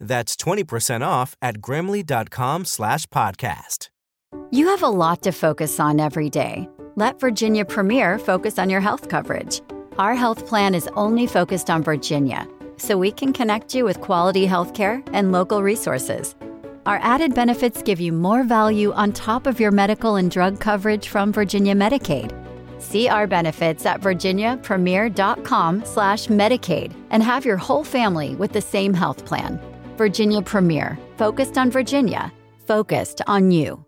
That's 20% off at grammarly.com slash podcast. You have a lot to focus on every day. Let Virginia Premier focus on your health coverage. Our health plan is only focused on Virginia, so we can connect you with quality health care and local resources. Our added benefits give you more value on top of your medical and drug coverage from Virginia Medicaid. See our benefits at virginiapremier.com slash Medicaid and have your whole family with the same health plan. Virginia Premier, focused on Virginia, focused on you.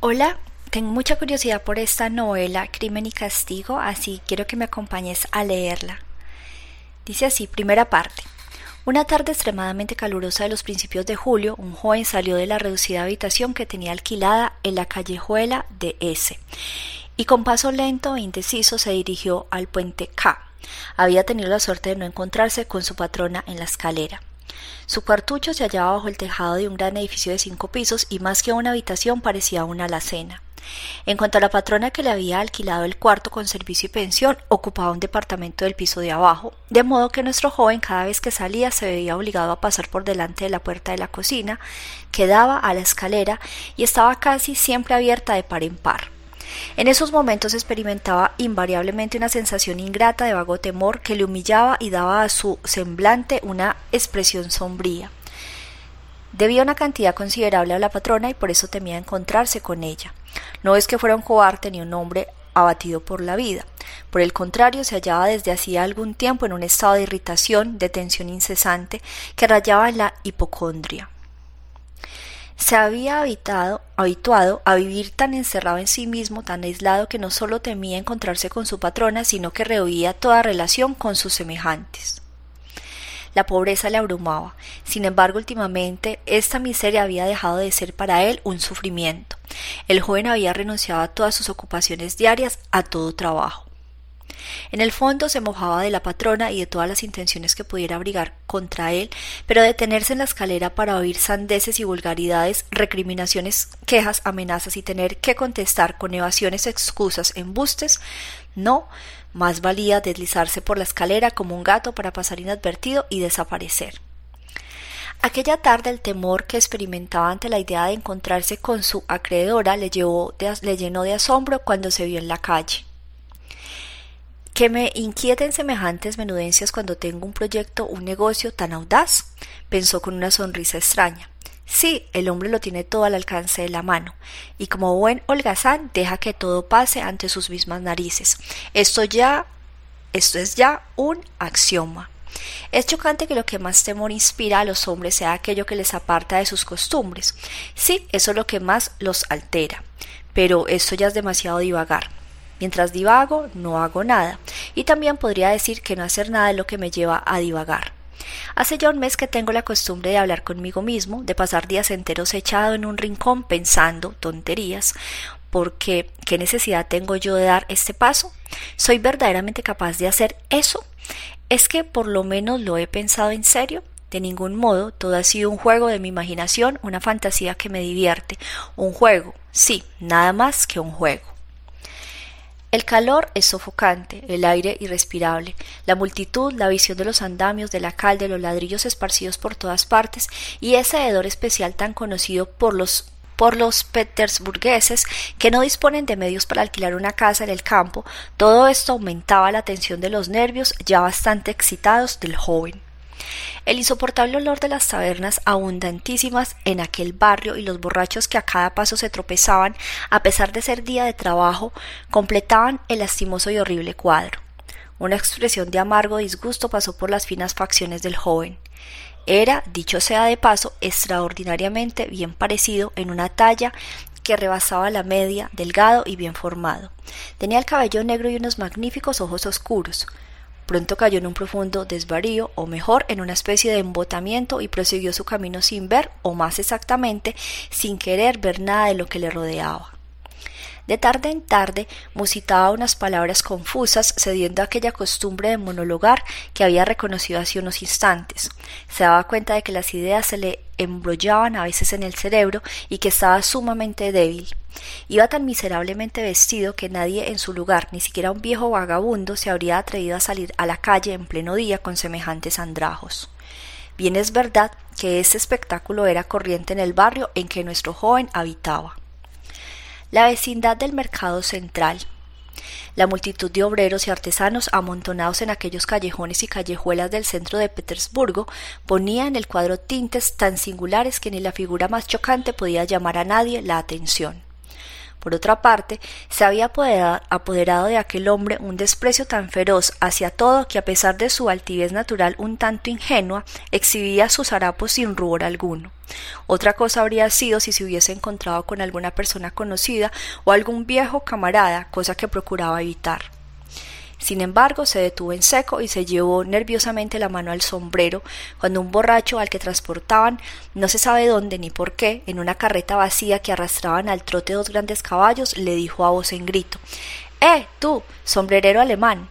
Hola, tengo mucha curiosidad por esta novela Crimen y Castigo, así quiero que me acompañes a leerla. Dice así, primera parte. Una tarde extremadamente calurosa de los principios de julio, un joven salió de la reducida habitación que tenía alquilada en la callejuela de S y con paso lento e indeciso se dirigió al puente K. Había tenido la suerte de no encontrarse con su patrona en la escalera. Su cuartucho se hallaba bajo el tejado de un gran edificio de cinco pisos y más que una habitación parecía una alacena. En cuanto a la patrona que le había alquilado el cuarto con servicio y pensión, ocupaba un departamento del piso de abajo, de modo que nuestro joven cada vez que salía se veía obligado a pasar por delante de la puerta de la cocina, que daba a la escalera y estaba casi siempre abierta de par en par. En esos momentos experimentaba invariablemente una sensación ingrata de vago temor que le humillaba y daba a su semblante una expresión sombría. Debía una cantidad considerable a la patrona y por eso temía encontrarse con ella. No es que fuera un cobarde ni un hombre abatido por la vida. Por el contrario, se hallaba desde hacía algún tiempo en un estado de irritación, de tensión incesante, que rayaba en la hipocondria. Se había habitado, habituado a vivir tan encerrado en sí mismo, tan aislado, que no solo temía encontrarse con su patrona, sino que rehuía toda relación con sus semejantes. La pobreza le abrumaba. Sin embargo, últimamente esta miseria había dejado de ser para él un sufrimiento. El joven había renunciado a todas sus ocupaciones diarias, a todo trabajo. En el fondo se mojaba de la patrona y de todas las intenciones que pudiera abrigar contra él, pero detenerse en la escalera para oír sandeces y vulgaridades, recriminaciones, quejas, amenazas y tener que contestar con evasiones, excusas, embustes, no, más valía deslizarse por la escalera como un gato para pasar inadvertido y desaparecer. Aquella tarde el temor que experimentaba ante la idea de encontrarse con su acreedora le, le llenó de asombro cuando se vio en la calle. Que me inquieten semejantes menudencias cuando tengo un proyecto, un negocio tan audaz, pensó con una sonrisa extraña. Sí, el hombre lo tiene todo al alcance de la mano, y como buen holgazán deja que todo pase ante sus mismas narices. Esto ya esto es ya un axioma. Es chocante que lo que más temor inspira a los hombres sea aquello que les aparta de sus costumbres. Sí, eso es lo que más los altera. Pero esto ya es demasiado divagar. Mientras divago, no hago nada. Y también podría decir que no hacer nada es lo que me lleva a divagar. Hace ya un mes que tengo la costumbre de hablar conmigo mismo, de pasar días enteros echado en un rincón pensando tonterías, porque ¿qué necesidad tengo yo de dar este paso? ¿Soy verdaderamente capaz de hacer eso? ¿Es que por lo menos lo he pensado en serio? De ningún modo, todo ha sido un juego de mi imaginación, una fantasía que me divierte. Un juego, sí, nada más que un juego. El calor es sofocante, el aire irrespirable, la multitud, la visión de los andamios, de la cal, de los ladrillos esparcidos por todas partes, y ese hedor especial tan conocido por los por los petersburgueses que no disponen de medios para alquilar una casa en el campo, todo esto aumentaba la tensión de los nervios ya bastante excitados del joven. El insoportable olor de las tabernas abundantísimas en aquel barrio y los borrachos que a cada paso se tropezaban, a pesar de ser día de trabajo, completaban el lastimoso y horrible cuadro. Una expresión de amargo disgusto pasó por las finas facciones del joven. Era, dicho sea de paso, extraordinariamente bien parecido en una talla que rebasaba la media, delgado y bien formado. Tenía el cabello negro y unos magníficos ojos oscuros. Pronto cayó en un profundo desvarío, o mejor, en una especie de embotamiento, y prosiguió su camino sin ver, o más exactamente, sin querer ver nada de lo que le rodeaba. De tarde en tarde musitaba unas palabras confusas, cediendo a aquella costumbre de monologar que había reconocido hace unos instantes. Se daba cuenta de que las ideas se le embrollaban a veces en el cerebro y que estaba sumamente débil. Iba tan miserablemente vestido que nadie en su lugar, ni siquiera un viejo vagabundo, se habría atrevido a salir a la calle en pleno día con semejantes andrajos. Bien es verdad que ese espectáculo era corriente en el barrio en que nuestro joven habitaba la vecindad del mercado central. La multitud de obreros y artesanos amontonados en aquellos callejones y callejuelas del centro de Petersburgo ponía en el cuadro tintes tan singulares que ni la figura más chocante podía llamar a nadie la atención. Por otra parte, se había apoderado de aquel hombre un desprecio tan feroz hacia todo que a pesar de su altivez natural un tanto ingenua, exhibía sus harapos sin rubor alguno. Otra cosa habría sido si se hubiese encontrado con alguna persona conocida o algún viejo camarada, cosa que procuraba evitar. Sin embargo, se detuvo en seco y se llevó nerviosamente la mano al sombrero cuando un borracho al que transportaban, no se sabe dónde ni por qué, en una carreta vacía que arrastraban al trote dos grandes caballos, le dijo a voz en grito Eh, tú, sombrerero alemán,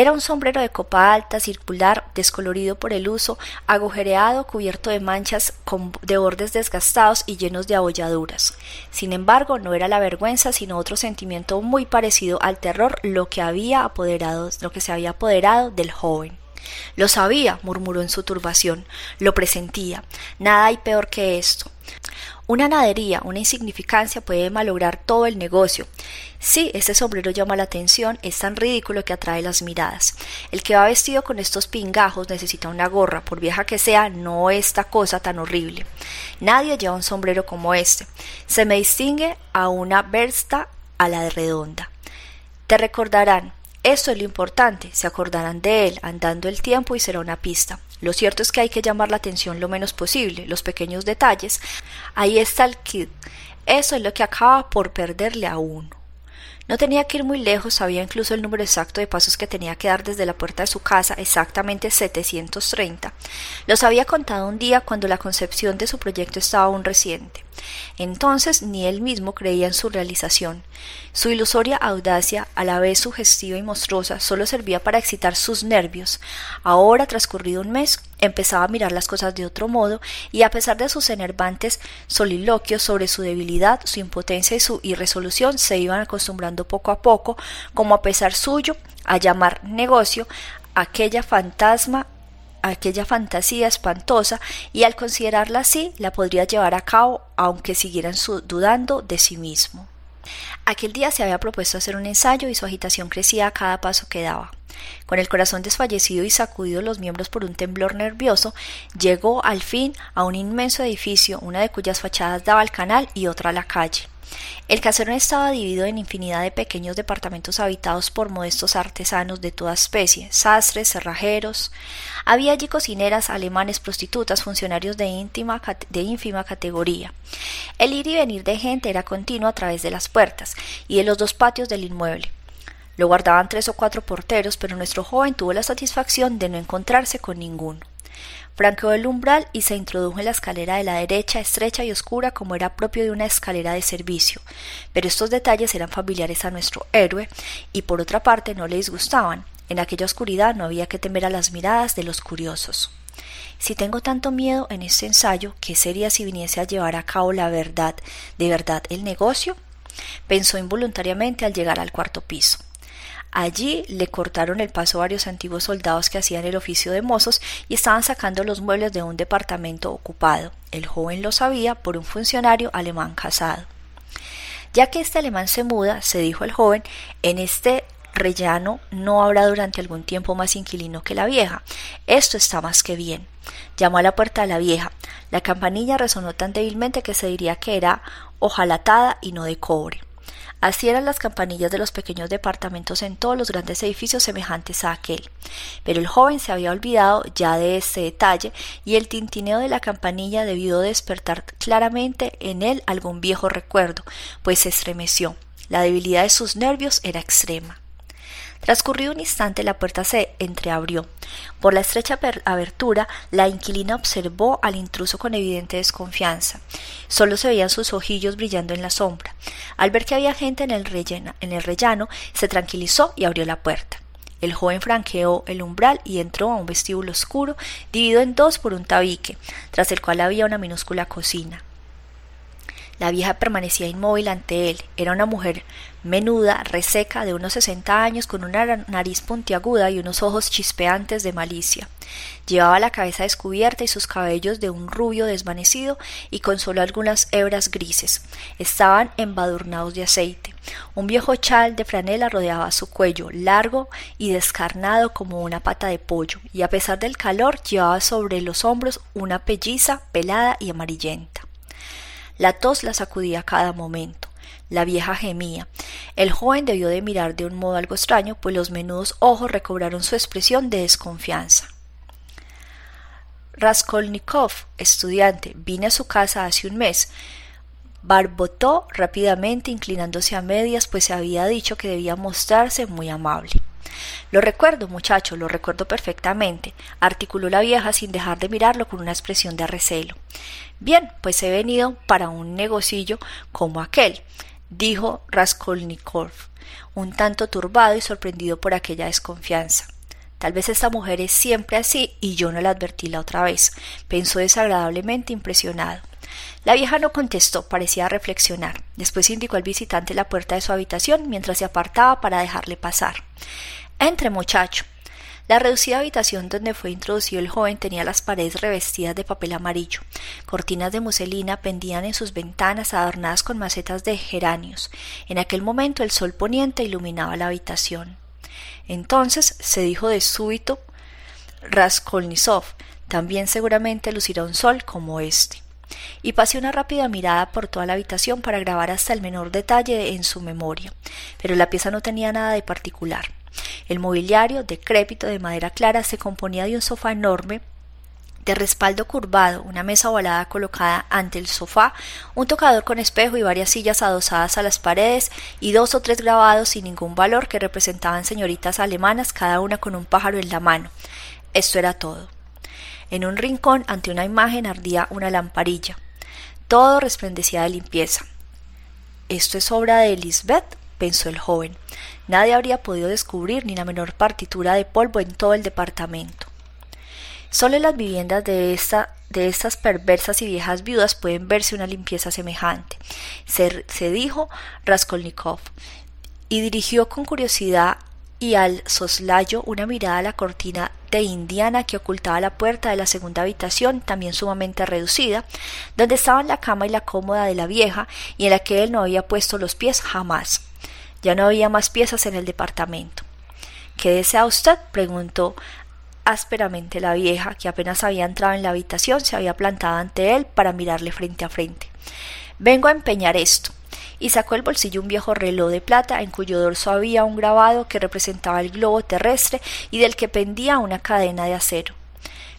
era un sombrero de copa alta, circular, descolorido por el uso, agujereado, cubierto de manchas de bordes desgastados y llenos de abolladuras. Sin embargo, no era la vergüenza, sino otro sentimiento muy parecido al terror lo que había apoderado, lo que se había apoderado del joven. Lo sabía, murmuró en su turbación, lo presentía. Nada hay peor que esto. Una nadería, una insignificancia puede malograr todo el negocio. Sí, ese sombrero llama la atención, es tan ridículo que atrae las miradas. El que va vestido con estos pingajos necesita una gorra, por vieja que sea, no esta cosa tan horrible. Nadie lleva un sombrero como este. Se me distingue a una versta a la de redonda. Te recordarán, esto es lo importante, se acordarán de él andando el tiempo y será una pista. Lo cierto es que hay que llamar la atención lo menos posible, los pequeños detalles. Ahí está el kit. Eso es lo que acaba por perderle a uno. No tenía que ir muy lejos, sabía incluso el número exacto de pasos que tenía que dar desde la puerta de su casa, exactamente 730. Los había contado un día cuando la concepción de su proyecto estaba aún reciente. Entonces ni él mismo creía en su realización. Su ilusoria audacia, a la vez sugestiva y monstruosa, solo servía para excitar sus nervios. Ahora, transcurrido un mes, empezaba a mirar las cosas de otro modo, y a pesar de sus enervantes soliloquios sobre su debilidad, su impotencia y su irresolución, se iban acostumbrando poco a poco, como a pesar suyo, a llamar negocio aquella fantasma aquella fantasía espantosa y al considerarla así la podría llevar a cabo aunque siguieran dudando de sí mismo. Aquel día se había propuesto hacer un ensayo y su agitación crecía a cada paso que daba. Con el corazón desfallecido y sacudido los miembros por un temblor nervioso, llegó al fin a un inmenso edificio, una de cuyas fachadas daba al canal y otra a la calle. El caserón estaba dividido en infinidad de pequeños departamentos habitados por modestos artesanos de toda especie, sastres, cerrajeros. Había allí cocineras, alemanes, prostitutas, funcionarios de, íntima, de ínfima categoría. El ir y venir de gente era continuo a través de las puertas y de los dos patios del inmueble. Lo guardaban tres o cuatro porteros, pero nuestro joven tuvo la satisfacción de no encontrarse con ninguno. Franqueó el umbral y se introdujo en la escalera de la derecha, estrecha y oscura como era propio de una escalera de servicio. Pero estos detalles eran familiares a nuestro héroe y por otra parte no le disgustaban. En aquella oscuridad no había que temer a las miradas de los curiosos. Si tengo tanto miedo en este ensayo, ¿qué sería si viniese a llevar a cabo la verdad, de verdad, el negocio? pensó involuntariamente al llegar al cuarto piso. Allí le cortaron el paso varios antiguos soldados que hacían el oficio de mozos y estaban sacando los muebles de un departamento ocupado. El joven lo sabía por un funcionario alemán casado. Ya que este alemán se muda, se dijo el joven, en este rellano no habrá durante algún tiempo más inquilino que la vieja. Esto está más que bien. Llamó a la puerta de la vieja. La campanilla resonó tan débilmente que se diría que era hojalatada y no de cobre. Así eran las campanillas de los pequeños departamentos en todos los grandes edificios semejantes a aquel. Pero el joven se había olvidado ya de este detalle y el tintineo de la campanilla debió despertar claramente en él algún viejo recuerdo, pues se estremeció. La debilidad de sus nervios era extrema. Transcurrido un instante la puerta se entreabrió. Por la estrecha abertura la inquilina observó al intruso con evidente desconfianza. Solo se veían sus ojillos brillando en la sombra. Al ver que había gente en el, en el rellano, se tranquilizó y abrió la puerta. El joven franqueó el umbral y entró a un vestíbulo oscuro, dividido en dos por un tabique, tras el cual había una minúscula cocina. La vieja permanecía inmóvil ante él. Era una mujer menuda, reseca, de unos sesenta años, con una nariz puntiaguda y unos ojos chispeantes de malicia. Llevaba la cabeza descubierta y sus cabellos de un rubio desvanecido y con solo algunas hebras grises. Estaban embadurnados de aceite. Un viejo chal de franela rodeaba su cuello, largo y descarnado como una pata de pollo, y a pesar del calor llevaba sobre los hombros una pelliza pelada y amarillenta. La tos la sacudía a cada momento. La vieja gemía. El joven debió de mirar de un modo algo extraño, pues los menudos ojos recobraron su expresión de desconfianza. Raskolnikov, estudiante, vine a su casa hace un mes. Barbotó rápidamente, inclinándose a medias, pues se había dicho que debía mostrarse muy amable. Lo recuerdo, muchacho, lo recuerdo perfectamente, articuló la vieja sin dejar de mirarlo con una expresión de recelo. Bien, pues he venido para un negocillo como aquel, dijo Raskolnikov, un tanto turbado y sorprendido por aquella desconfianza. Tal vez esta mujer es siempre así y yo no la advertí la otra vez, pensó desagradablemente impresionado. La vieja no contestó, parecía reflexionar. Después indicó al visitante la puerta de su habitación mientras se apartaba para dejarle pasar. Entre, muchacho. La reducida habitación donde fue introducido el joven tenía las paredes revestidas de papel amarillo. Cortinas de muselina pendían en sus ventanas adornadas con macetas de geranios. En aquel momento el sol poniente iluminaba la habitación. Entonces se dijo de súbito Raskolnisov, también seguramente lucirá un sol como este. Y pasé una rápida mirada por toda la habitación para grabar hasta el menor detalle en su memoria. Pero la pieza no tenía nada de particular. El mobiliario, decrépito de madera clara, se componía de un sofá enorme de respaldo curvado, una mesa ovalada colocada ante el sofá, un tocador con espejo y varias sillas adosadas a las paredes y dos o tres grabados sin ningún valor que representaban señoritas alemanas, cada una con un pájaro en la mano. Esto era todo. En un rincón, ante una imagen, ardía una lamparilla. Todo resplandecía de limpieza. ¿Esto es obra de Lisbeth? pensó el joven. Nadie habría podido descubrir ni la menor partitura de polvo en todo el departamento. Solo en las viviendas de, esta, de estas perversas y viejas viudas pueden verse una limpieza semejante, se, se dijo Raskolnikov, y dirigió con curiosidad y al soslayo una mirada a la cortina de indiana que ocultaba la puerta de la segunda habitación, también sumamente reducida, donde estaban la cama y la cómoda de la vieja, y en la que él no había puesto los pies jamás. Ya no había más piezas en el departamento. ¿Qué desea usted? preguntó ásperamente la vieja, que apenas había entrado en la habitación, se había plantado ante él para mirarle frente a frente. Vengo a empeñar esto. Y sacó el bolsillo un viejo reloj de plata en cuyo dorso había un grabado que representaba el globo terrestre y del que pendía una cadena de acero.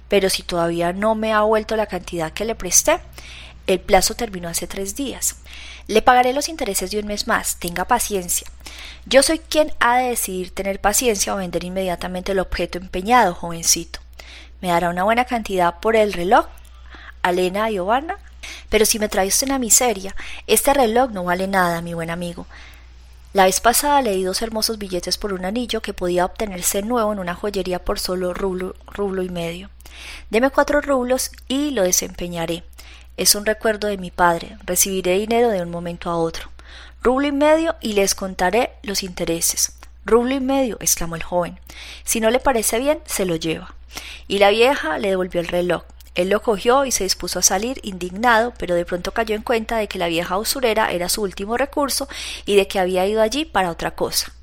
Pero si todavía no me ha vuelto la cantidad que le presté, el plazo terminó hace tres días. Le pagaré los intereses de un mes más. Tenga paciencia. Yo soy quien ha de decidir tener paciencia o vender inmediatamente el objeto empeñado, jovencito. ¿Me dará una buena cantidad por el reloj? Alena Giovanna. Pero si me trae usted una miseria, este reloj no vale nada, mi buen amigo. La vez pasada leí dos hermosos billetes por un anillo que podía obtenerse nuevo en una joyería por solo rublo, rublo y medio. Deme cuatro rublos y lo desempeñaré. Es un recuerdo de mi padre. Recibiré dinero de un momento a otro. Rublo y medio y les contaré los intereses. Rublo y medio, exclamó el joven. Si no le parece bien, se lo lleva. Y la vieja le devolvió el reloj. Él lo cogió y se dispuso a salir indignado, pero de pronto cayó en cuenta de que la vieja usurera era su último recurso y de que había ido allí para otra cosa.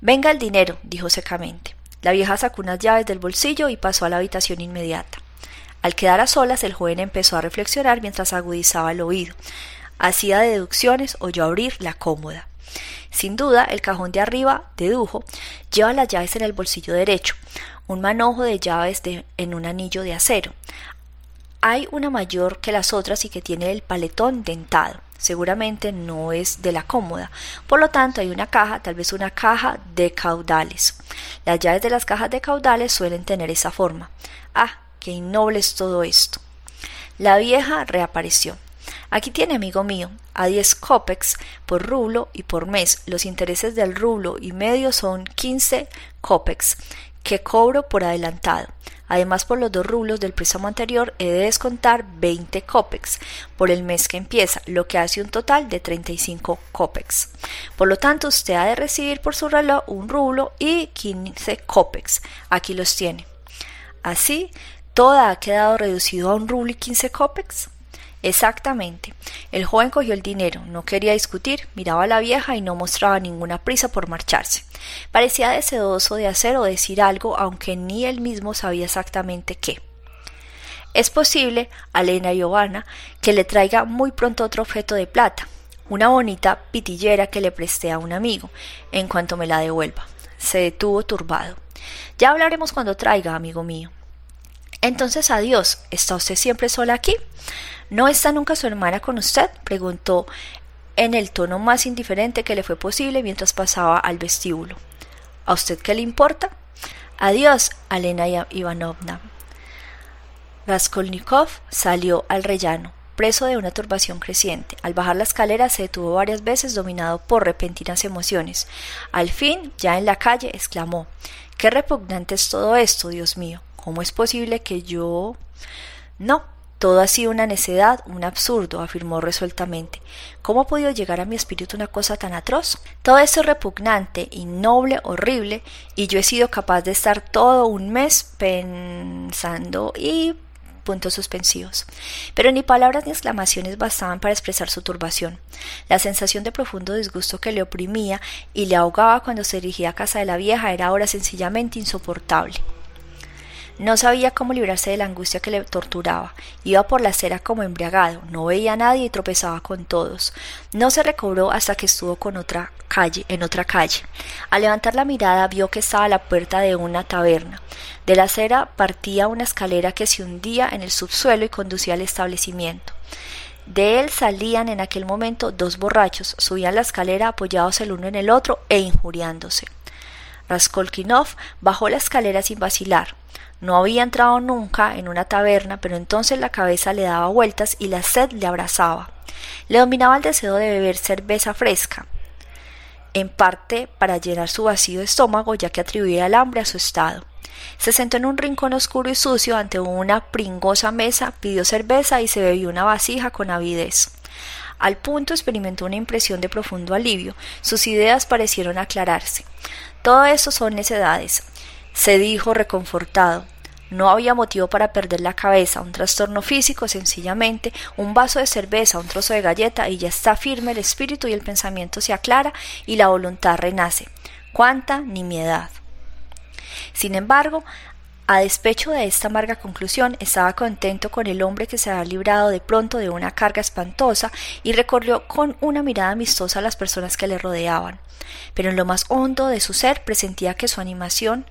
Venga el dinero, dijo secamente. La vieja sacó unas llaves del bolsillo y pasó a la habitación inmediata. Al quedar a solas, el joven empezó a reflexionar mientras agudizaba el oído. Hacía deducciones, oyó abrir la cómoda. Sin duda, el cajón de arriba, dedujo, lleva las llaves en el bolsillo derecho, un manojo de llaves en un anillo de acero. Hay una mayor que las otras y que tiene el paletón dentado. Seguramente no es de la cómoda. Por lo tanto, hay una caja, tal vez una caja de caudales. Las llaves de las cajas de caudales suelen tener esa forma. Ah, qué innoble es todo esto. La vieja reapareció. Aquí tiene, amigo mío, a 10 copex por rublo y por mes. Los intereses del rublo y medio son 15 copex que cobro por adelantado. Además, por los dos rublos del préstamo anterior he de descontar 20 copex por el mes que empieza, lo que hace un total de 35 copex. Por lo tanto, usted ha de recibir por su reloj un rublo y 15 copex. Aquí los tiene. Así, todo ha quedado reducido a un rublo y 15 copex. Exactamente. El joven cogió el dinero, no quería discutir, miraba a la vieja y no mostraba ninguna prisa por marcharse. Parecía deseoso de hacer o decir algo, aunque ni él mismo sabía exactamente qué. Es posible, Alena Giovanna, que le traiga muy pronto otro objeto de plata, una bonita pitillera que le presté a un amigo, en cuanto me la devuelva. Se detuvo turbado. Ya hablaremos cuando traiga, amigo mío. Entonces adiós. ¿Está usted siempre sola aquí? ¿No está nunca su hermana con usted? preguntó en el tono más indiferente que le fue posible mientras pasaba al vestíbulo. ¿A usted qué le importa? Adiós, Alena Ivanovna. Raskolnikov salió al rellano, preso de una turbación creciente. Al bajar la escalera se detuvo varias veces dominado por repentinas emociones. Al fin, ya en la calle, exclamó Qué repugnante es todo esto, Dios mío. ¿Cómo es posible que yo. No, todo ha sido una necedad, un absurdo, afirmó resueltamente. ¿Cómo ha podido llegar a mi espíritu una cosa tan atroz? Todo esto es repugnante, innoble, horrible, y yo he sido capaz de estar todo un mes pensando y puntos suspensivos. Pero ni palabras ni exclamaciones bastaban para expresar su turbación. La sensación de profundo disgusto que le oprimía y le ahogaba cuando se dirigía a casa de la vieja era ahora sencillamente insoportable. No sabía cómo librarse de la angustia que le torturaba. Iba por la acera como embriagado, no veía a nadie y tropezaba con todos. No se recobró hasta que estuvo con otra calle, en otra calle. Al levantar la mirada vio que estaba a la puerta de una taberna. De la acera partía una escalera que se hundía en el subsuelo y conducía al establecimiento. De él salían en aquel momento dos borrachos, subían la escalera apoyados el uno en el otro e injuriándose. Raskolnikov bajó la escalera sin vacilar. No había entrado nunca en una taberna, pero entonces la cabeza le daba vueltas y la sed le abrazaba. Le dominaba el deseo de beber cerveza fresca, en parte para llenar su vacío estómago, ya que atribuía el hambre a su estado. Se sentó en un rincón oscuro y sucio ante una pringosa mesa, pidió cerveza y se bebió una vasija con avidez. Al punto experimentó una impresión de profundo alivio. Sus ideas parecieron aclararse. Todo eso son necedades, se dijo reconfortado. No había motivo para perder la cabeza, un trastorno físico, sencillamente, un vaso de cerveza, un trozo de galleta y ya está firme el espíritu y el pensamiento se aclara y la voluntad renace. Cuánta nimiedad. Sin embargo, a despecho de esta amarga conclusión, estaba contento con el hombre que se había librado de pronto de una carga espantosa y recorrió con una mirada amistosa a las personas que le rodeaban. Pero en lo más hondo de su ser presentía que su animación,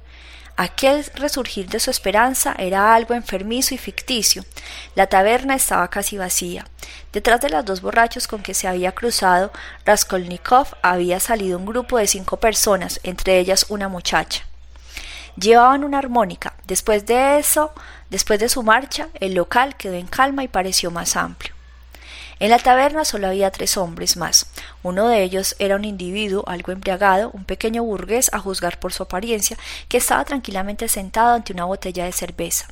Aquel resurgir de su esperanza era algo enfermizo y ficticio. La taberna estaba casi vacía. Detrás de los dos borrachos con que se había cruzado, Raskolnikov había salido un grupo de cinco personas, entre ellas una muchacha. Llevaban una armónica. Después de eso, después de su marcha, el local quedó en calma y pareció más amplio. En la taberna solo había tres hombres más. Uno de ellos era un individuo algo embriagado, un pequeño burgués a juzgar por su apariencia, que estaba tranquilamente sentado ante una botella de cerveza.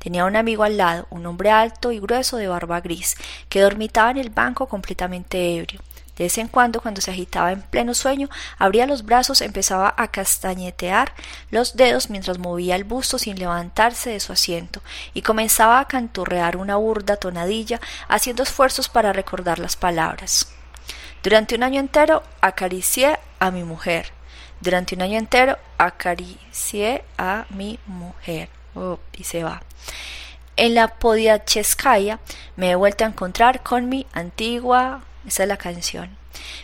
Tenía un amigo al lado, un hombre alto y grueso de barba gris, que dormitaba en el banco completamente ebrio. De vez en cuando, cuando se agitaba en pleno sueño, abría los brazos, empezaba a castañetear los dedos mientras movía el busto sin levantarse de su asiento, y comenzaba a canturrear una burda tonadilla, haciendo esfuerzos para recordar las palabras. Durante un año entero acaricié a mi mujer. Durante un año entero acaricié a mi mujer. Oh, y se va. En la Podiacheskaya me he vuelto a encontrar con mi antigua. Esa es la canción.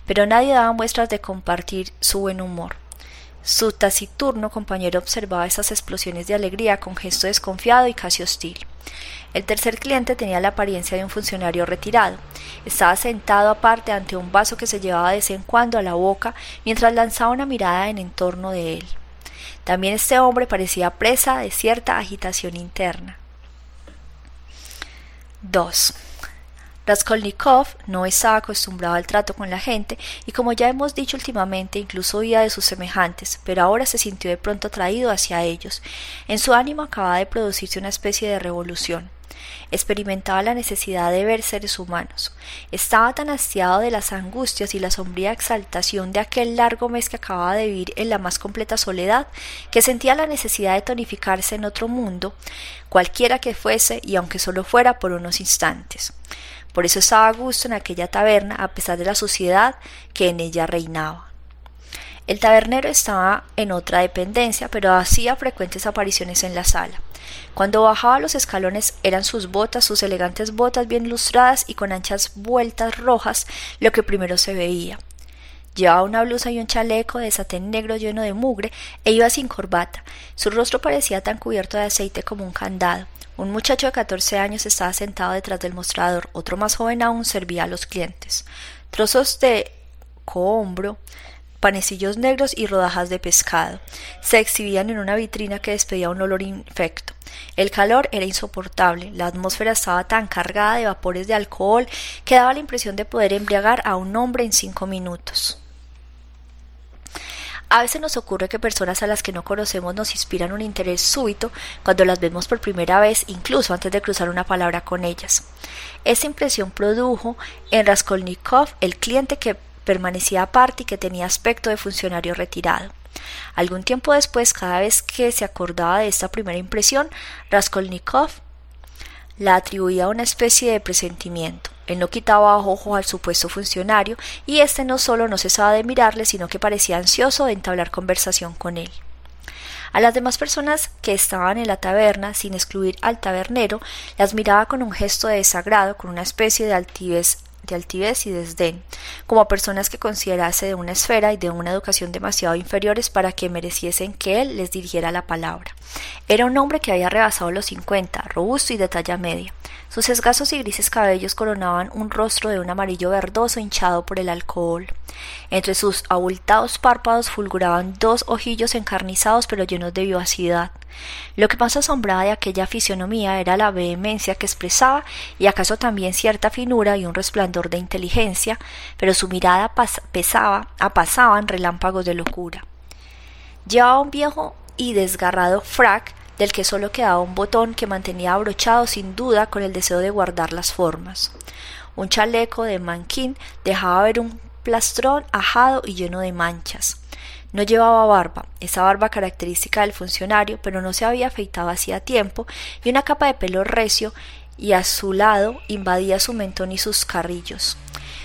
Pero nadie daba muestras de compartir su buen humor. Su taciturno compañero observaba esas explosiones de alegría con gesto desconfiado y casi hostil. El tercer cliente tenía la apariencia de un funcionario retirado. Estaba sentado aparte ante un vaso que se llevaba de vez en cuando a la boca mientras lanzaba una mirada en entorno de él. También este hombre parecía presa de cierta agitación interna. 2. Raskolnikov no estaba acostumbrado al trato con la gente y como ya hemos dicho últimamente incluso oía de sus semejantes, pero ahora se sintió de pronto atraído hacia ellos. En su ánimo acababa de producirse una especie de revolución. Experimentaba la necesidad de ver seres humanos. Estaba tan hastiado de las angustias y la sombría exaltación de aquel largo mes que acababa de vivir en la más completa soledad, que sentía la necesidad de tonificarse en otro mundo, cualquiera que fuese y aunque solo fuera por unos instantes. Por eso estaba a gusto en aquella taberna a pesar de la suciedad que en ella reinaba. El tabernero estaba en otra dependencia, pero hacía frecuentes apariciones en la sala. Cuando bajaba los escalones eran sus botas, sus elegantes botas bien lustradas y con anchas vueltas rojas, lo que primero se veía. Llevaba una blusa y un chaleco de satén negro lleno de mugre e iba sin corbata. Su rostro parecía tan cubierto de aceite como un candado. Un muchacho de catorce años estaba sentado detrás del mostrador, otro más joven aún servía a los clientes. Trozos de cohombro, panecillos negros y rodajas de pescado se exhibían en una vitrina que despedía un olor infecto. El calor era insoportable, la atmósfera estaba tan cargada de vapores de alcohol que daba la impresión de poder embriagar a un hombre en cinco minutos. A veces nos ocurre que personas a las que no conocemos nos inspiran un interés súbito cuando las vemos por primera vez, incluso antes de cruzar una palabra con ellas. Esa impresión produjo en Raskolnikov el cliente que permanecía aparte y que tenía aspecto de funcionario retirado. Algún tiempo después, cada vez que se acordaba de esta primera impresión, Raskolnikov la atribuía a una especie de presentimiento. Él no quitaba ojo al supuesto funcionario, y éste no solo no cesaba de mirarle, sino que parecía ansioso de entablar conversación con él. A las demás personas que estaban en la taberna, sin excluir al tabernero, las miraba con un gesto de desagrado, con una especie de altivez altivez y desdén, como personas que considerase de una esfera y de una educación demasiado inferiores para que mereciesen que él les dirigiera la palabra. Era un hombre que había rebasado los cincuenta, robusto y de talla media. Sus escasos y grises cabellos coronaban un rostro de un amarillo verdoso hinchado por el alcohol. Entre sus abultados párpados fulguraban dos ojillos encarnizados pero llenos de vivacidad. Lo que más asombraba de aquella fisionomía era la vehemencia que expresaba y acaso también cierta finura y un resplandor de inteligencia, pero su mirada pesaba, apasaban relámpagos de locura. Llevaba un viejo y desgarrado frac del que solo quedaba un botón que mantenía abrochado sin duda con el deseo de guardar las formas. Un chaleco de manquín dejaba ver un plastrón ajado y lleno de manchas. No llevaba barba, esa barba característica del funcionario, pero no se había afeitado hacía tiempo, y una capa de pelo recio y a su lado invadía su mentón y sus carrillos.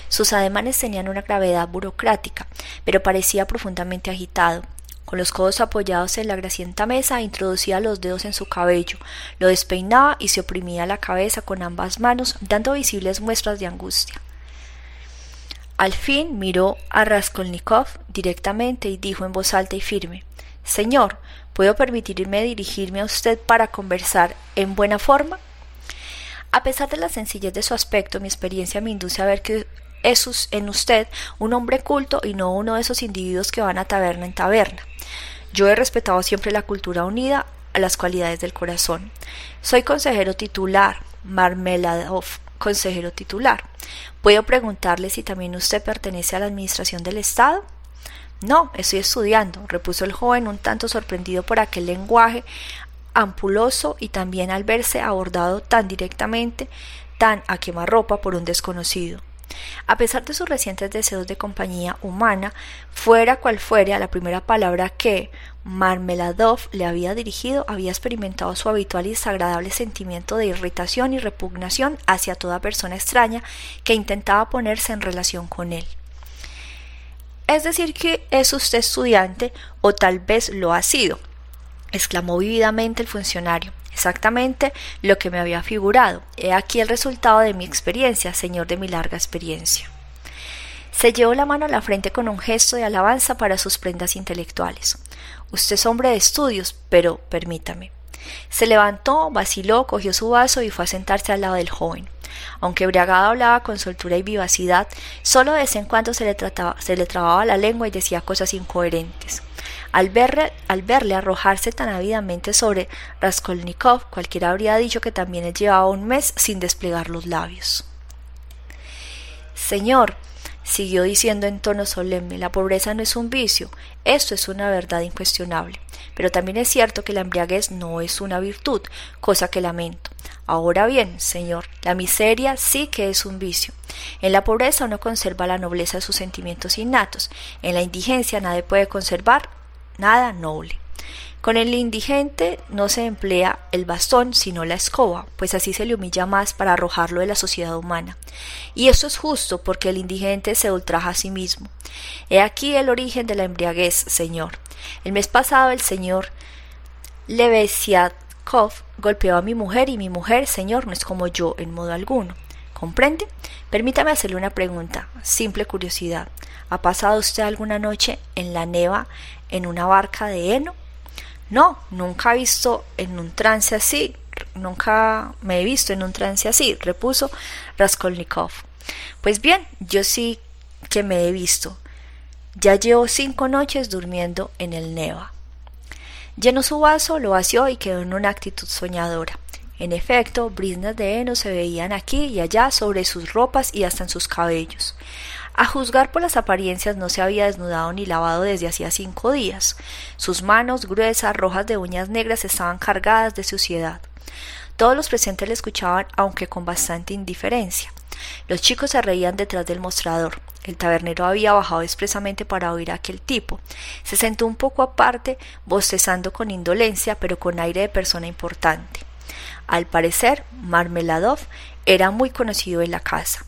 Sus ademanes tenían una gravedad burocrática, pero parecía profundamente agitado. Con los codos apoyados en la gracienta mesa, introducía los dedos en su cabello, lo despeinaba y se oprimía la cabeza con ambas manos, dando visibles muestras de angustia. Al fin miró a Raskolnikov directamente y dijo en voz alta y firme Señor, ¿puedo permitirme dirigirme a usted para conversar en buena forma? A pesar de la sencillez de su aspecto, mi experiencia me induce a ver que es en usted un hombre culto y no uno de esos individuos que van a taberna en taberna. Yo he respetado siempre la cultura unida a las cualidades del corazón. Soy consejero titular, Marmeladov, consejero titular. ¿Puedo preguntarle si también usted pertenece a la Administración del Estado? No, estoy estudiando, repuso el joven un tanto sorprendido por aquel lenguaje ampuloso y también al verse abordado tan directamente, tan a quemarropa por un desconocido. A pesar de sus recientes deseos de compañía humana, fuera cual fuera la primera palabra que Marmeladov le había dirigido, había experimentado su habitual y desagradable sentimiento de irritación y repugnación hacia toda persona extraña que intentaba ponerse en relación con él. Es decir, que es usted estudiante o tal vez lo ha sido, exclamó vividamente el funcionario. Exactamente lo que me había figurado. He aquí el resultado de mi experiencia, señor de mi larga experiencia. Se llevó la mano a la frente con un gesto de alabanza para sus prendas intelectuales. Usted es hombre de estudios, pero permítame. Se levantó, vaciló, cogió su vaso y fue a sentarse al lado del joven. Aunque Briagado hablaba con soltura y vivacidad, solo de vez en cuando se le, trataba, se le trababa la lengua y decía cosas incoherentes. Al verle, arrojarse tan ávidamente sobre Raskolnikov, cualquiera habría dicho que también llevaba un mes sin desplegar los labios. Señor, siguió diciendo en tono solemne, la pobreza no es un vicio, esto es una verdad incuestionable. Pero también es cierto que la embriaguez no es una virtud, cosa que lamento. Ahora bien, señor, la miseria sí que es un vicio. En la pobreza uno conserva la nobleza de sus sentimientos innatos, en la indigencia nadie puede conservar nada noble. Con el indigente no se emplea el bastón sino la escoba, pues así se le humilla más para arrojarlo de la sociedad humana. Y eso es justo porque el indigente se ultraja a sí mismo. He aquí el origen de la embriaguez, señor. El mes pasado el señor Levesiakov golpeó a mi mujer y mi mujer, señor, no es como yo en modo alguno. ¿Comprende? Permítame hacerle una pregunta, simple curiosidad. ¿Ha pasado usted alguna noche en la neva en una barca de heno? No, nunca he visto en un trance así, nunca me he visto en un trance así, repuso Raskolnikov. Pues bien, yo sí que me he visto. Ya llevo cinco noches durmiendo en el Neva. Llenó su vaso, lo vació y quedó en una actitud soñadora. En efecto, brisnas de heno se veían aquí y allá sobre sus ropas y hasta en sus cabellos. A juzgar por las apariencias no se había desnudado ni lavado desde hacía cinco días. Sus manos gruesas, rojas de uñas negras, estaban cargadas de suciedad. Todos los presentes le escuchaban, aunque con bastante indiferencia. Los chicos se reían detrás del mostrador. El tabernero había bajado expresamente para oír a aquel tipo. Se sentó un poco aparte, bostezando con indolencia, pero con aire de persona importante. Al parecer, Marmeladov era muy conocido en la casa.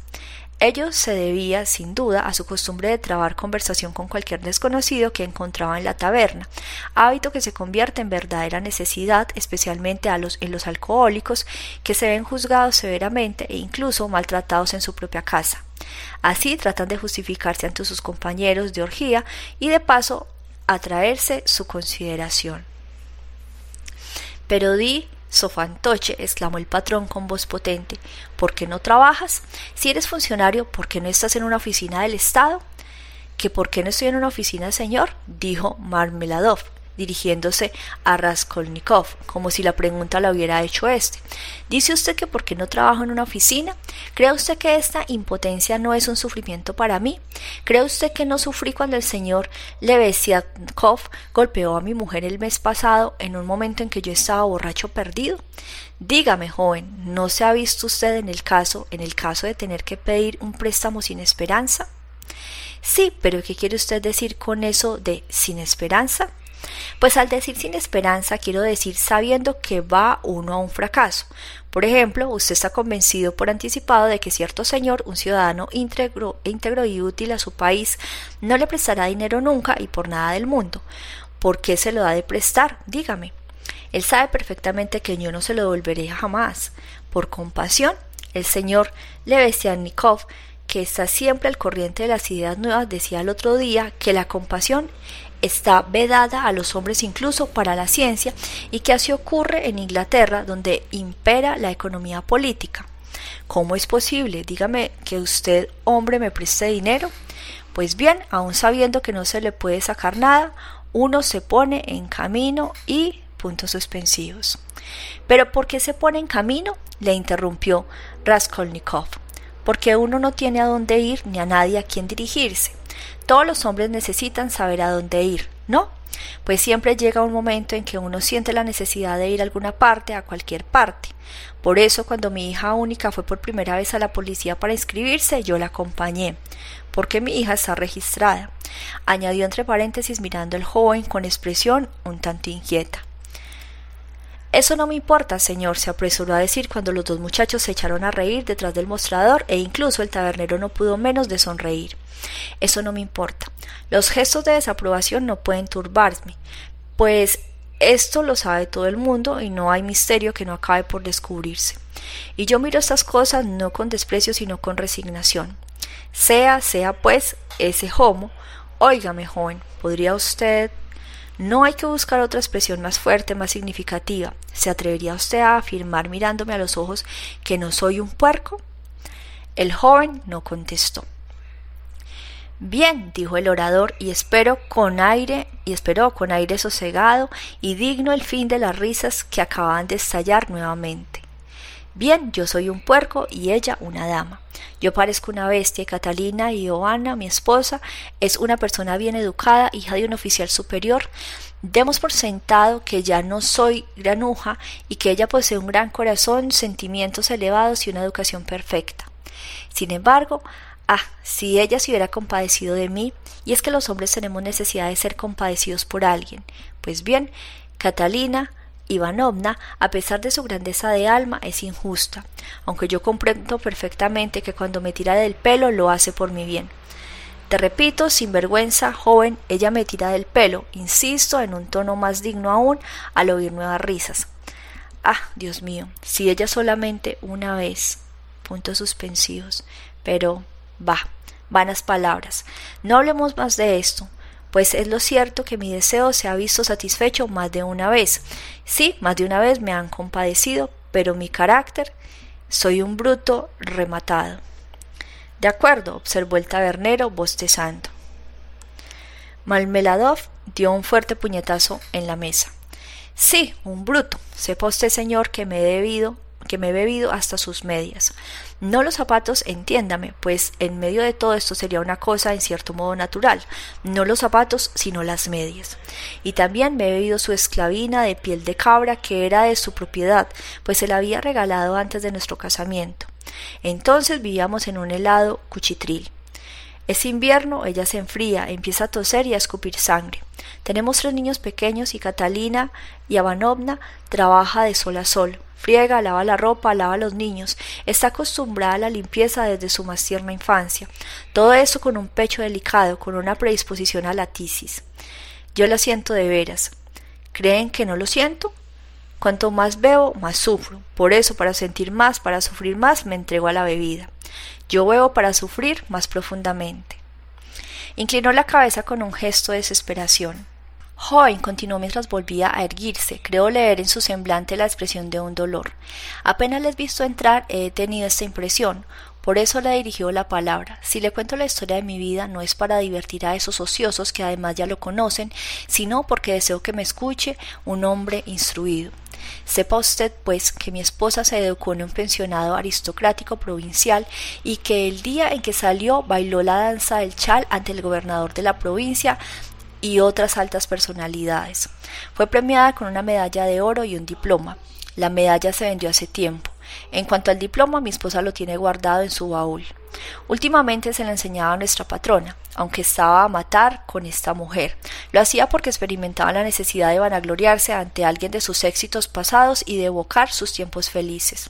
Ello se debía, sin duda, a su costumbre de trabar conversación con cualquier desconocido que encontraba en la taberna, hábito que se convierte en verdadera necesidad, especialmente a los, en los alcohólicos, que se ven juzgados severamente e incluso maltratados en su propia casa. Así tratan de justificarse ante sus compañeros de orgía y de paso atraerse su consideración. Pero di Sofantoche, exclamó el patrón con voz potente, ¿por qué no trabajas? Si eres funcionario, ¿por qué no estás en una oficina del Estado? ¿Que por qué no estoy en una oficina, señor? dijo Marmeladov dirigiéndose a Raskolnikov, como si la pregunta la hubiera hecho éste. ¿Dice usted que por qué no trabajo en una oficina? ¿Cree usted que esta impotencia no es un sufrimiento para mí? ¿Cree usted que no sufrí cuando el señor Levesiakov golpeó a mi mujer el mes pasado en un momento en que yo estaba borracho perdido? Dígame, joven, ¿no se ha visto usted en el caso, en el caso de tener que pedir un préstamo sin esperanza? Sí, pero ¿qué quiere usted decir con eso de sin esperanza? Pues al decir sin esperanza quiero decir sabiendo que va uno a un fracaso. Por ejemplo, usted está convencido por anticipado de que cierto señor, un ciudadano íntegro, íntegro y útil a su país, no le prestará dinero nunca y por nada del mundo. ¿Por qué se lo ha de prestar? Dígame. Él sabe perfectamente que yo no se lo devolveré jamás. Por compasión, el señor Levesianikov que está siempre al corriente de las ideas nuevas, decía el otro día que la compasión está vedada a los hombres incluso para la ciencia y que así ocurre en Inglaterra donde impera la economía política. ¿Cómo es posible? Dígame que usted, hombre, me preste dinero. Pues bien, aun sabiendo que no se le puede sacar nada, uno se pone en camino y puntos suspensivos. Pero ¿por qué se pone en camino? le interrumpió Raskolnikov. Porque uno no tiene a dónde ir ni a nadie a quien dirigirse. Todos los hombres necesitan saber a dónde ir, ¿no? Pues siempre llega un momento en que uno siente la necesidad de ir a alguna parte, a cualquier parte. Por eso, cuando mi hija única fue por primera vez a la policía para inscribirse, yo la acompañé, porque mi hija está registrada, añadió entre paréntesis mirando al joven con expresión un tanto inquieta. Eso no me importa, señor, se apresuró a decir cuando los dos muchachos se echaron a reír detrás del mostrador e incluso el tabernero no pudo menos de sonreír. Eso no me importa. Los gestos de desaprobación no pueden turbarme, pues esto lo sabe todo el mundo y no hay misterio que no acabe por descubrirse. Y yo miro estas cosas no con desprecio sino con resignación. Sea, sea pues, ese homo. Óigame, joven, ¿podría usted no hay que buscar otra expresión más fuerte, más significativa. ¿Se atrevería usted a afirmar mirándome a los ojos que no soy un puerco? El joven no contestó. Bien, dijo el orador, y espero con aire, y esperó con aire sosegado y digno el fin de las risas que acababan de estallar nuevamente. Bien, yo soy un puerco y ella una dama. Yo parezco una bestia Catalina y Joana, mi esposa, es una persona bien educada, hija de un oficial superior. Demos por sentado que ya no soy granuja y que ella posee un gran corazón, sentimientos elevados y una educación perfecta. Sin embargo, ah, si ella se hubiera compadecido de mí, y es que los hombres tenemos necesidad de ser compadecidos por alguien. Pues bien, Catalina Ivanovna, a pesar de su grandeza de alma, es injusta, aunque yo comprendo perfectamente que cuando me tira del pelo lo hace por mi bien. Te repito, sin vergüenza, joven, ella me tira del pelo, insisto, en un tono más digno aún, al oír nuevas risas. Ah, Dios mío, si ella solamente una vez. Puntos suspensivos. Pero, va, vanas palabras. No hablemos más de esto pues es lo cierto que mi deseo se ha visto satisfecho más de una vez. Sí, más de una vez me han compadecido, pero mi carácter soy un bruto rematado. De acuerdo, observó el tabernero bostezando. Malmeladov dio un fuerte puñetazo en la mesa. Sí, un bruto. Sepa usted, señor, que me he debido que me he bebido hasta sus medias. No los zapatos, entiéndame, pues en medio de todo esto sería una cosa en cierto modo natural. No los zapatos, sino las medias. Y también me he bebido su esclavina de piel de cabra que era de su propiedad, pues se la había regalado antes de nuestro casamiento. Entonces vivíamos en un helado cuchitril. Es invierno, ella se enfría, empieza a toser y a escupir sangre. Tenemos tres niños pequeños y Catalina y Avanovna trabaja de sol a sol. Friega, lava la ropa, lava a los niños. Está acostumbrada a la limpieza desde su más tierna infancia. Todo eso con un pecho delicado, con una predisposición a la tisis. Yo la siento de veras. ¿Creen que no lo siento? Cuanto más bebo, más sufro. Por eso, para sentir más, para sufrir más, me entrego a la bebida. Yo bebo para sufrir más profundamente. Inclinó la cabeza con un gesto de desesperación. Joven, continuó mientras volvía a erguirse. Creo leer en su semblante la expresión de un dolor. Apenas le he visto entrar, he tenido esta impresión. Por eso le dirigió la palabra. Si le cuento la historia de mi vida, no es para divertir a esos ociosos que además ya lo conocen, sino porque deseo que me escuche un hombre instruido. Sepa usted, pues, que mi esposa se educó en un pensionado aristocrático provincial y que el día en que salió bailó la danza del chal ante el gobernador de la provincia y otras altas personalidades. Fue premiada con una medalla de oro y un diploma. La medalla se vendió hace tiempo. En cuanto al diploma, mi esposa lo tiene guardado en su baúl. Últimamente se le enseñaba a nuestra patrona, aunque estaba a matar con esta mujer. Lo hacía porque experimentaba la necesidad de vanagloriarse ante alguien de sus éxitos pasados y de evocar sus tiempos felices.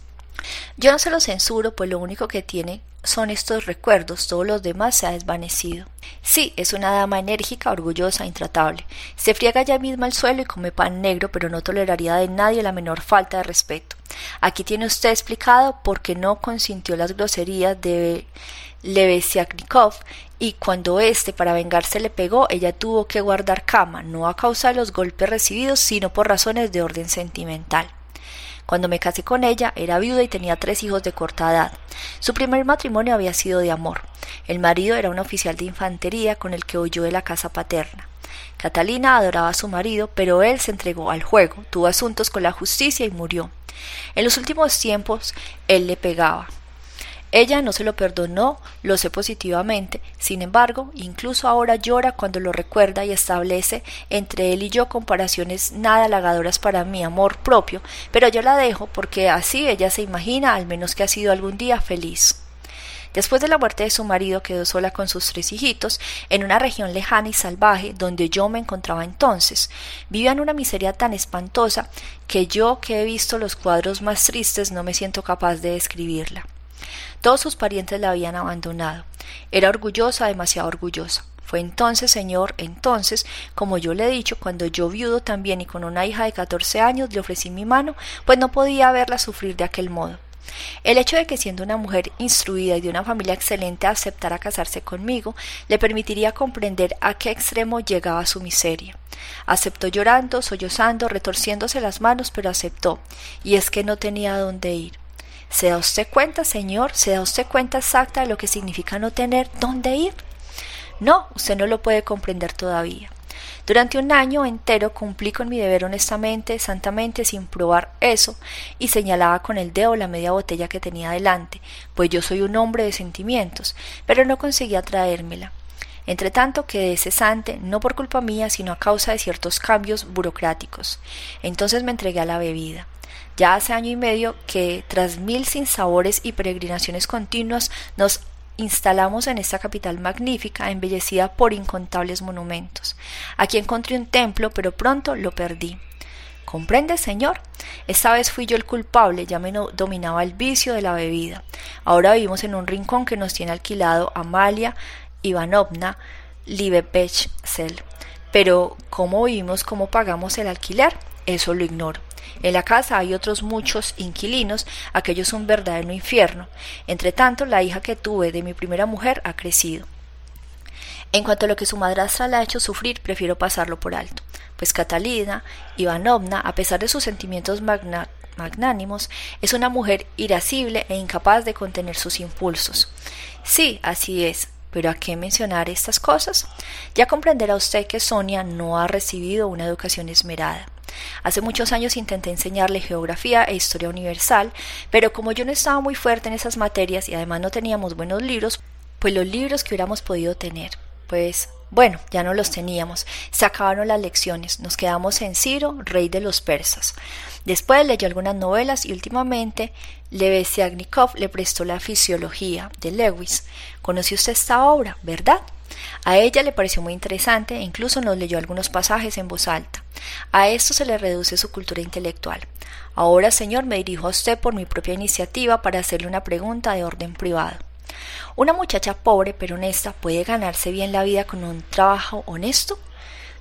Yo no se lo censuro, pues lo único que tiene son estos recuerdos, todos los demás se ha desvanecido. Sí, es una dama enérgica, orgullosa, intratable. Se friega ya misma al suelo y come pan negro, pero no toleraría de nadie la menor falta de respeto. Aquí tiene usted explicado por qué no consintió las groserías de Levesiaknikov y cuando éste para vengarse le pegó, ella tuvo que guardar cama, no a causa de los golpes recibidos, sino por razones de orden sentimental. Cuando me casé con ella, era viuda y tenía tres hijos de corta edad. Su primer matrimonio había sido de amor. El marido era un oficial de infantería con el que huyó de la casa paterna. Catalina adoraba a su marido, pero él se entregó al juego, tuvo asuntos con la justicia y murió. En los últimos tiempos él le pegaba. Ella no se lo perdonó, lo sé positivamente, sin embargo, incluso ahora llora cuando lo recuerda y establece entre él y yo comparaciones nada halagadoras para mi amor propio, pero yo la dejo porque así ella se imagina al menos que ha sido algún día feliz. Después de la muerte de su marido quedó sola con sus tres hijitos en una región lejana y salvaje donde yo me encontraba entonces. Vivía en una miseria tan espantosa que yo que he visto los cuadros más tristes no me siento capaz de describirla. Todos sus parientes la habían abandonado. Era orgullosa, demasiado orgullosa. Fue entonces, señor, entonces, como yo le he dicho, cuando yo viudo también y con una hija de catorce años le ofrecí mi mano, pues no podía verla sufrir de aquel modo. El hecho de que siendo una mujer instruida y de una familia excelente aceptara casarse conmigo le permitiría comprender a qué extremo llegaba su miseria. Aceptó llorando, sollozando, retorciéndose las manos, pero aceptó, y es que no tenía dónde ir. ¿Se da usted cuenta, señor? ¿Se da usted cuenta exacta de lo que significa no tener dónde ir? No, usted no lo puede comprender todavía. Durante un año entero cumplí con mi deber honestamente, santamente, sin probar eso, y señalaba con el dedo la media botella que tenía delante, pues yo soy un hombre de sentimientos, pero no conseguía traérmela. Entretanto quedé cesante, no por culpa mía, sino a causa de ciertos cambios burocráticos. Entonces me entregué a la bebida. Ya hace año y medio que, tras mil sinsabores y peregrinaciones continuas, nos instalamos en esta capital magnífica, embellecida por incontables monumentos. Aquí encontré un templo, pero pronto lo perdí. ¿Comprende, señor? Esta vez fui yo el culpable, ya me dominaba el vicio de la bebida. Ahora vivimos en un rincón que nos tiene alquilado Amalia Ivanovna Livepechsel. Pero, ¿cómo vivimos, cómo pagamos el alquiler? Eso lo ignoro. En la casa hay otros muchos inquilinos, aquello es un verdadero infierno. Entre tanto, la hija que tuve de mi primera mujer ha crecido. En cuanto a lo que su madrastra le ha hecho sufrir, prefiero pasarlo por alto, pues Catalina Ivanovna, a pesar de sus sentimientos magnánimos, es una mujer irascible e incapaz de contener sus impulsos. Sí, así es, pero ¿a qué mencionar estas cosas? Ya comprenderá usted que Sonia no ha recibido una educación esmerada. Hace muchos años intenté enseñarle geografía e historia universal, pero como yo no estaba muy fuerte en esas materias y además no teníamos buenos libros, pues los libros que hubiéramos podido tener, pues bueno, ya no los teníamos. Se acabaron las lecciones. Nos quedamos en Ciro, rey de los persas. Después leyó algunas novelas y últimamente Levesiagnikov le prestó la fisiología de Lewis. ¿Conoció usted esta obra, verdad? A ella le pareció muy interesante e incluso nos leyó algunos pasajes en voz alta. A esto se le reduce su cultura intelectual. Ahora, señor, me dirijo a usted por mi propia iniciativa para hacerle una pregunta de orden privado. ¿Una muchacha pobre pero honesta puede ganarse bien la vida con un trabajo honesto?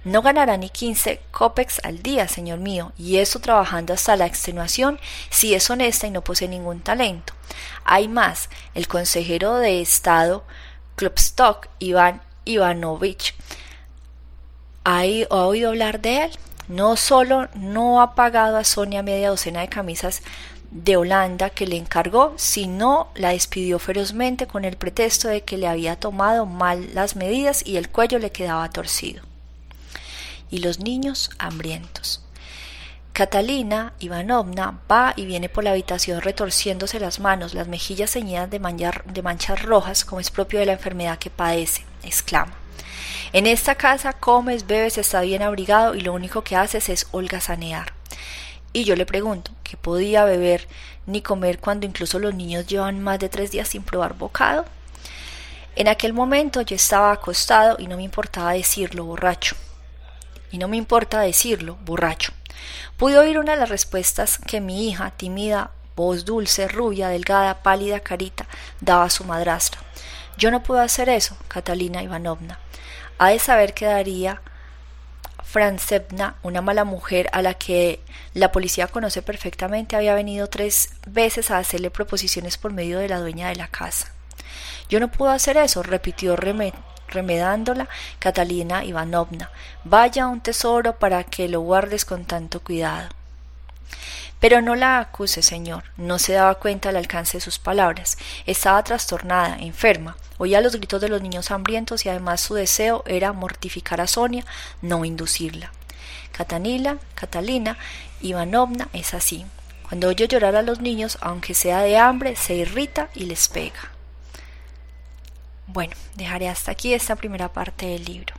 No ganará ni quince copex al día, señor mío, y eso trabajando hasta la extenuación si es honesta y no posee ningún talento. Hay más, el consejero de Estado Klopstock Iván Ivanovich. ¿Ha oído hablar de él? No solo no ha pagado a Sonia media docena de camisas de Holanda que le encargó, sino la despidió ferozmente con el pretexto de que le había tomado mal las medidas y el cuello le quedaba torcido. Y los niños hambrientos. Catalina Ivanovna va y viene por la habitación retorciéndose las manos, las mejillas ceñidas de, de manchas rojas, como es propio de la enfermedad que padece, exclama. En esta casa comes, bebes, está bien abrigado y lo único que haces es holgazanear. Y yo le pregunto, ¿qué podía beber ni comer cuando incluso los niños llevan más de tres días sin probar bocado? En aquel momento yo estaba acostado y no me importaba decirlo borracho. Y no me importa decirlo borracho. Pude oír una de las respuestas que mi hija, tímida, voz dulce, rubia, delgada, pálida, carita, daba a su madrastra. Yo no puedo hacer eso, Catalina Ivanovna. Ha de saber que daría Franzevna, una mala mujer a la que la policía conoce perfectamente, había venido tres veces a hacerle proposiciones por medio de la dueña de la casa. Yo no puedo hacer eso, repitió remedándola Catalina Ivanovna. Vaya un tesoro para que lo guardes con tanto cuidado. Pero no la acuse, señor. No se daba cuenta del alcance de sus palabras. Estaba trastornada, enferma. Oía los gritos de los niños hambrientos y además su deseo era mortificar a Sonia, no inducirla. Catalina, Catalina Ivanovna es así. Cuando oye llorar a los niños, aunque sea de hambre, se irrita y les pega. Bueno, dejaré hasta aquí esta primera parte del libro.